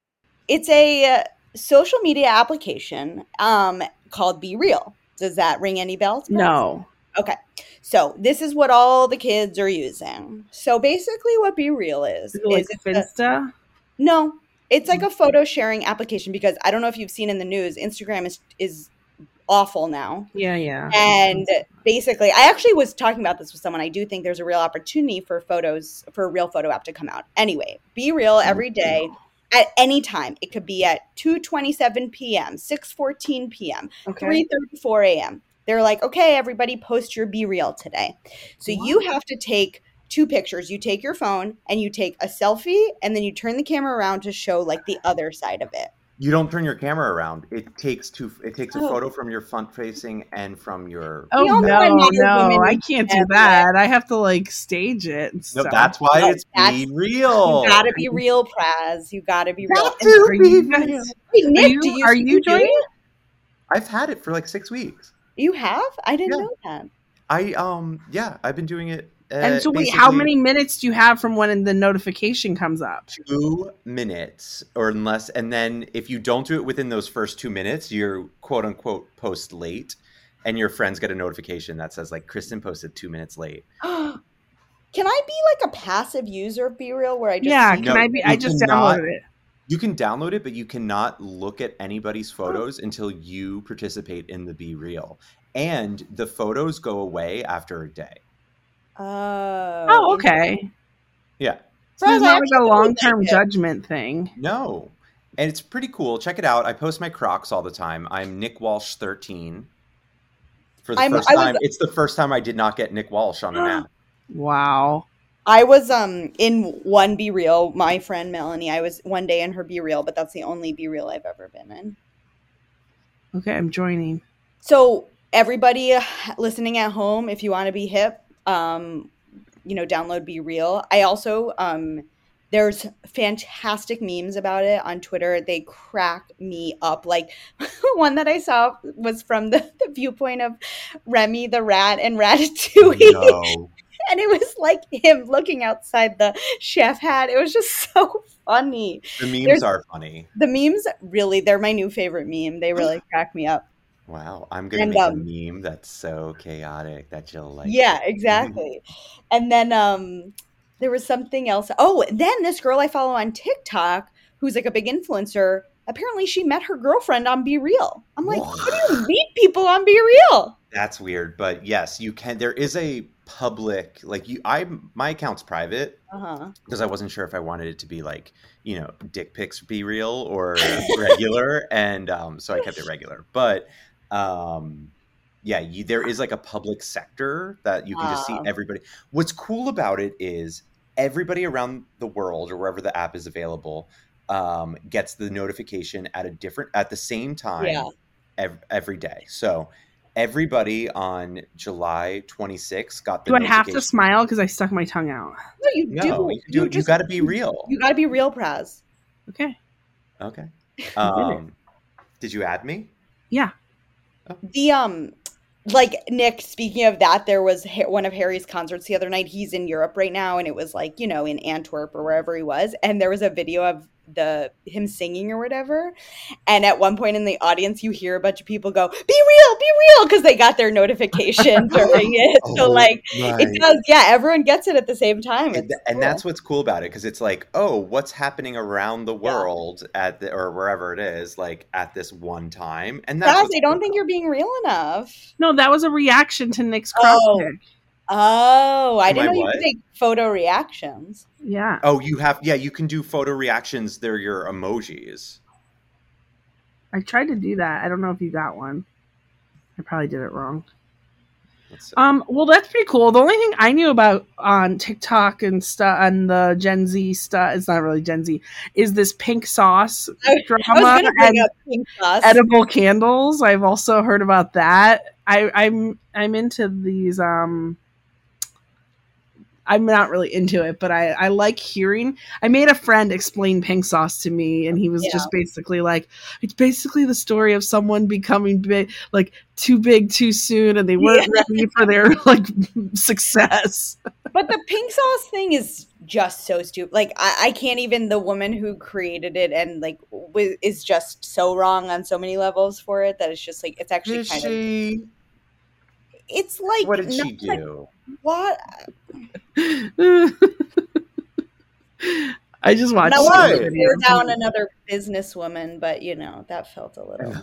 It's a uh, social media application um, called Be Real. Does that ring any bells? Praz? No. Okay. So this is what all the kids are using. So basically, what Be Real is Is it like is it's a- Finsta? no, it's like mm. a photo sharing application because I don't know if you've seen in the news, Instagram is is awful now. Yeah, yeah. And basically, I actually was talking about this with someone. I do think there's a real opportunity for photos for a real photo app to come out. Anyway, be real mm. every day at any time. It could be at 2:27 p.m., 6:14 p.m., Okay. 3:34 a.m. They're like, "Okay, everybody post your be real today." So you have to take two pictures. You take your phone and you take a selfie and then you turn the camera around to show like the other side of it. You don't turn your camera around. It takes two. It takes a Oh. photo from your front facing and from your. Oh all know no, no, I can't do that. I have to like stage it and No, that's why No, it's that's- be real. You gotta be real, Praz. You gotta be real. Got to Are be you real. guys- Wait, Are Nick, you, do you are you doing it? I've had it for like six weeks. You have? I didn't Yeah. know that. I um yeah, I've been doing it. Uh, And so, wait, how many minutes do you have from when the notification comes up? Two minutes or unless, and then if you don't do it within those first two minutes, you're quote unquote post late, and your friends get a notification that says like Kristen posted two minutes late. Can I be like a passive user of Be Real where I just yeah, can No, I be? I just cannot- downloaded it. You can download it, but you cannot look at Oh. anybody's photos until you participate in the Be Real. And the photos go away after a day. Oh, Oh, okay. Yeah. So it's Bros, I not like a long term judgment thing. No. And it's pretty cool. Check it out. I post my Crocs all the time. I'm Nick Walsh 13. For the I'm- first I was- time, it's the first time I did not get Nick Walsh on an app. Wow. I was um in one Be Real. My friend Melanie. I was one day in her Be Real, but that's the only Be Real I've ever been in. Okay, I'm joining. So everybody uh, listening at home, if you want to be hip, um, you know, download Be Real. I also um, there's fantastic memes about it on Twitter. They crack me up. Like one that I saw was from the, the viewpoint of Remy the rat and Ratatouille. No. and it was like him looking outside the chef hat. It was just so funny. The memes There's- are funny. The memes really they're my new favorite meme. They really crack me up. Wow. I'm going And, make um, a meme that's so chaotic that you'll like. yeah, exactly. and then um there was something else. Oh, then this girl I follow on TikTok who's like a big influencer, apparently she met her girlfriend on Be Real. I'm like, how do you meet people on Be Real? That's weird. But yes, you can. There is a public, like, you, I, my account's private. Uh-huh. because I wasn't sure if I wanted it to be like, you know, dick pics be real or regular, and um, so I kept it regular. But um, yeah, you, there is like a public sector that you can just see everybody. What's cool about it is everybody around the world or wherever the app is available um, gets the notification at a different at the same time Yeah. ev- every day. So everybody on July 26th got the notification. Do I have to smile because I stuck my tongue out? No, you no, do. you, do, you, just got to be real. You gotta be real, Praz. Okay. Okay. Um, did you add me? Yeah. The um like Nick, speaking of that, there was one of Harry's concerts the other night. He's in Europe right now, and it was like you know in Antwerp or wherever he was, and there was a video of the him singing or whatever. And at one point in the audience, you hear a bunch of people go, "Be real, be real," because they got their notification during it. So Oh, like right. it does, yeah. Everyone gets it at the same time. and, It's th- and that's what's cool about it because it's like, oh, what's happening around the Yeah. world at the or wherever it is, like at this one time, and that's Praz, I don't cool think you're being real enough. No, that was a reaction to Nick's Crocs Oh. pick. Oh, I Am didn't I know you could take photo reactions. Yeah. Oh, you have yeah, you can do photo reactions. They're your emojis. I tried to do that. I don't know if you got one. I probably did it wrong. Um, well, that's pretty cool. The only thing I knew about on TikTok and stuff and the Gen Z stuff, it's not really Gen Z, is this pink sauce I- I drama gonna and pink sauce. edible candles. I've also heard about that. I, I'm I'm into these. Um, I'm not really into it, but I I like hearing. I made a friend explain pink sauce to me, and he was Yeah. just basically like, it's basically the story of someone becoming big, like too big too soon, and they weren't ready for their like success. But the pink sauce thing is just so stupid. Like I, I can't even. The woman who created it and like w- is just so wrong on so many levels for it that it's just like it's actually Did kind of. It's like What did she not like- do? what? I just watched. Not Why? wanting the to video. tear down another businesswoman, but you know that felt a little.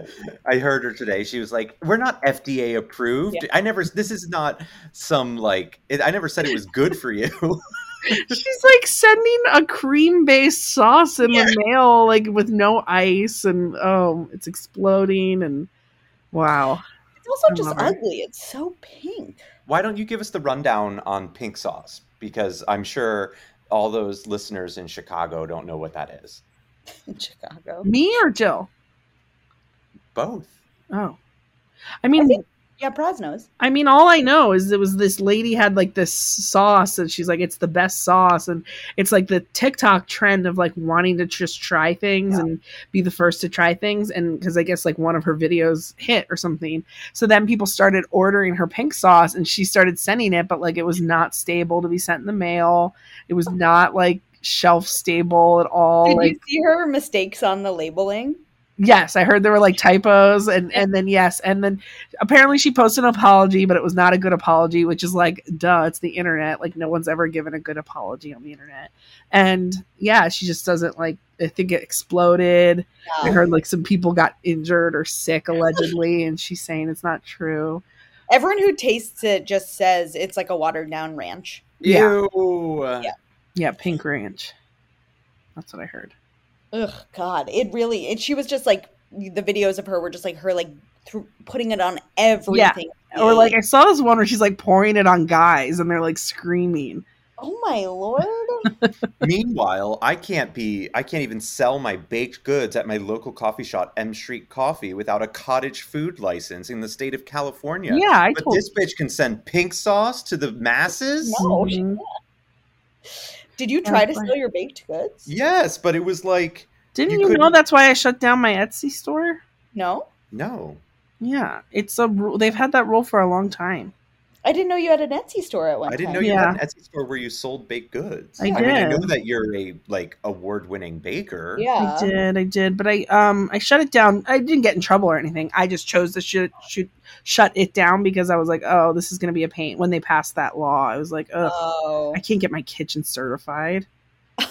I heard her today. She was like, "We're not FDA approved. Yeah. I never. This is not some like. It, I never said it was good for you." She's like sending a cream based sauce in the mail, like with no ice, and oh, it's exploding. And wow, It's also I just love her. ugly. It's so pink. Why don't you give us the rundown on pink sauce? Because I'm sure all those listeners in Chicago don't know what that is. in Chicago. Me or Jill? Both. Oh. I mean, think- Yeah, Praz knows. I mean, all I know is it was this lady had like this sauce, and she's like, it's the best sauce, and it's like the TikTok trend of like wanting to just try things Yeah. and be the first to try things, and because I guess like one of her videos hit or something, so then people started ordering her pink sauce, and she started sending it, but like it was not stable to be sent in the mail. It was not like shelf stable at all. Did like you see her mistakes on the labeling? Yes, I heard there were like typos and and then yes, and then apparently she posted an apology, but it was not a good apology, which is like duh, it's the internet. Like no one's ever given a good apology on the internet. And yeah, she just doesn't like I think it exploded. I heard like some people got injured or sick allegedly and she's saying it's not true. Everyone who tastes it just says it's like a watered down ranch. Yeah. Ew. Yeah. Yeah, Pink Ranch. That's what I heard. Ugh, God, it really. It, she was just like the videos of her were just like her like th- putting it on everything. Or like I saw this one where she's like pouring it on guys and they're like screaming. oh my lord. Meanwhile, I can't be I can't even sell my baked goods at my local coffee shop, M Street Coffee, without a cottage food license in the state of California. Yeah, I But told this bitch can send pink sauce to the masses? No, she Mhm. Did you try to That's sell your baked goods? Yes, but it was like Didn't You you, know couldn't- that's why I shut down my Etsy store? No, no. Yeah, it's a rule. They've had that rule for a long time. I didn't know you had an Etsy store at one time. I didn't time. know you Yeah. had an Etsy store where you sold baked goods. I mean, I know that you're a like award winning baker. Yeah. I did, I did, but I um I shut it down. I didn't get in trouble or anything. I just chose to shoot, shoot shut it down because I was like, oh, this is going to be a pain. When they passed that law, I was like, oh, Oh, I can't get my kitchen certified.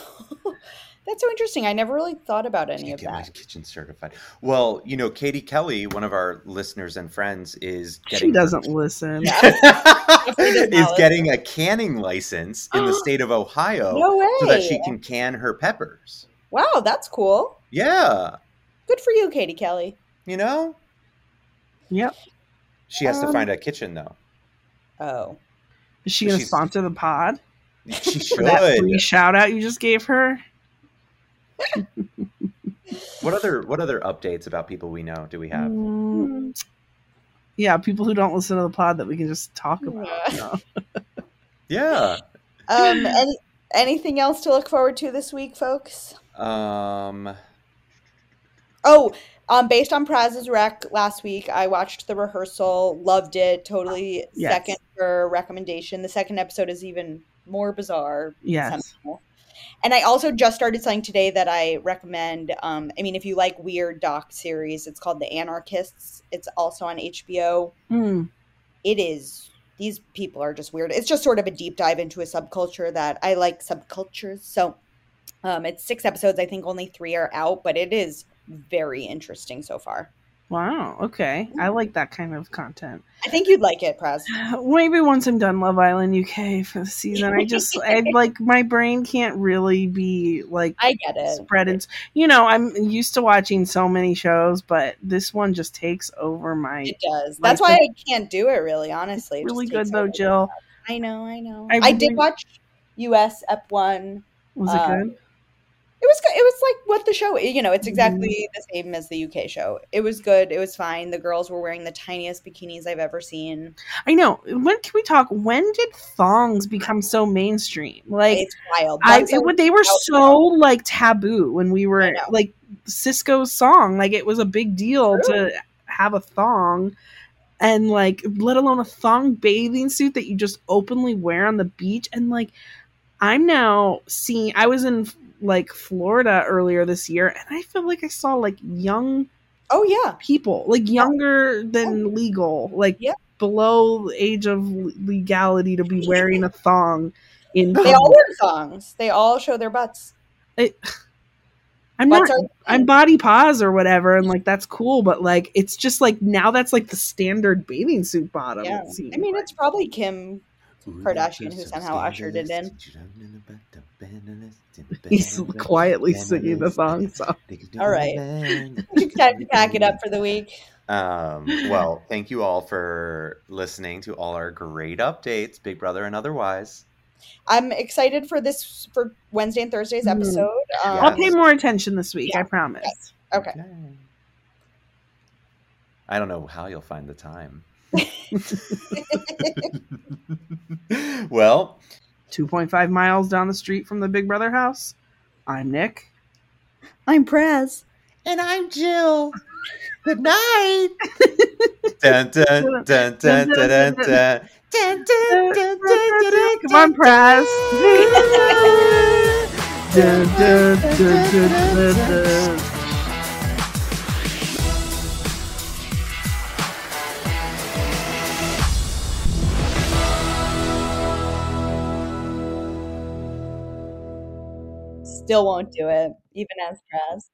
that's so interesting. I never really thought about any of get my that. kitchen certified. Well, you know, Katie Kelly, one of our listeners and friends, is getting She doesn't listen. Yeah. is valid. getting a canning license in the state of Ohio No way. so that she can can her peppers. Wow, that's cool. Yeah, Good for you, Katie Kelly. you know, Yep. she has to Um, find a kitchen though. Oh, Is she going to sponsor the pod She for that free should. shout out you just gave her? What other what other updates about people we know do we have? Mm, yeah, people who don't listen to the pod that we can just talk about. Yeah. No. Yeah. um, any, anything else to look forward to this week, folks? Um. Oh, um, based on Praz's rec last week, I watched the rehearsal, loved it, totally Yes. second for recommendation. The second episode is even more bizarre. Yes. somehow. And I also just started something today that I recommend. Um, I mean, if you like weird doc series, it's called The Anarchists. It's also on HBO. Mm, It is. These people are just weird. It's just sort of a deep dive into a subculture that I like subcultures. So um, it's six episodes. I think only three are out, but it is very interesting so far. Wow. Okay. I like that kind of content. I think you'd like it, Praz. Maybe once I'm done Love Island UK for the season, I just I like my brain can't really be like I get it. spread and you know I'm used to watching so many shows, but this one just takes over my. It does. That's why I can't do it. Really, honestly, It Really good though. Jill. I know. I know. I I, did watch US Ep One. Was Uh, it good? It was good. It was like what the show. You know, it's exactly Mm-hmm. the same as the UK show. It was good. It was fine. The girls were wearing the tiniest bikinis I've ever seen. I know. When can we talk? When did thongs become so mainstream? Like it's wild. I, it, they were so like taboo when we were like Sisqó's song. Like it was a big deal True. to have a thong, and like let alone a thong bathing suit that you just openly wear on the beach. And like I'm now seeing. I was in like Florida earlier this year, and I feel like I saw like young oh yeah. people, like younger than legal, like Yeah. below the age of legality to be wearing a thong. In They all wear thongs. They all show their butts. I'm not are- I'm body pause or whatever, and like that's cool, but like it's just like now that's like the standard bathing suit bottom. Yeah. I mean, like. it's probably Kim Kardashian who somehow ushered it in. he's quietly singing the song. So All right. Time to pack it up for the week. Um, well, thank you all for listening to all our great updates, Big Brother and otherwise. I'm excited for this for Wednesday and Thursday's Mhm. episode. Um, I'll pay more attention this week. I promise. Okay. I don't know how you'll find the time. Well, 2.5 miles down the street from the Big Brother house. I'm Nick. I'm Praz. and I'm Jill. Good night. dun, dun, Come on, Praz. Dun, dun, dun, dun, dun, dun. Still won't do it, even as Praz.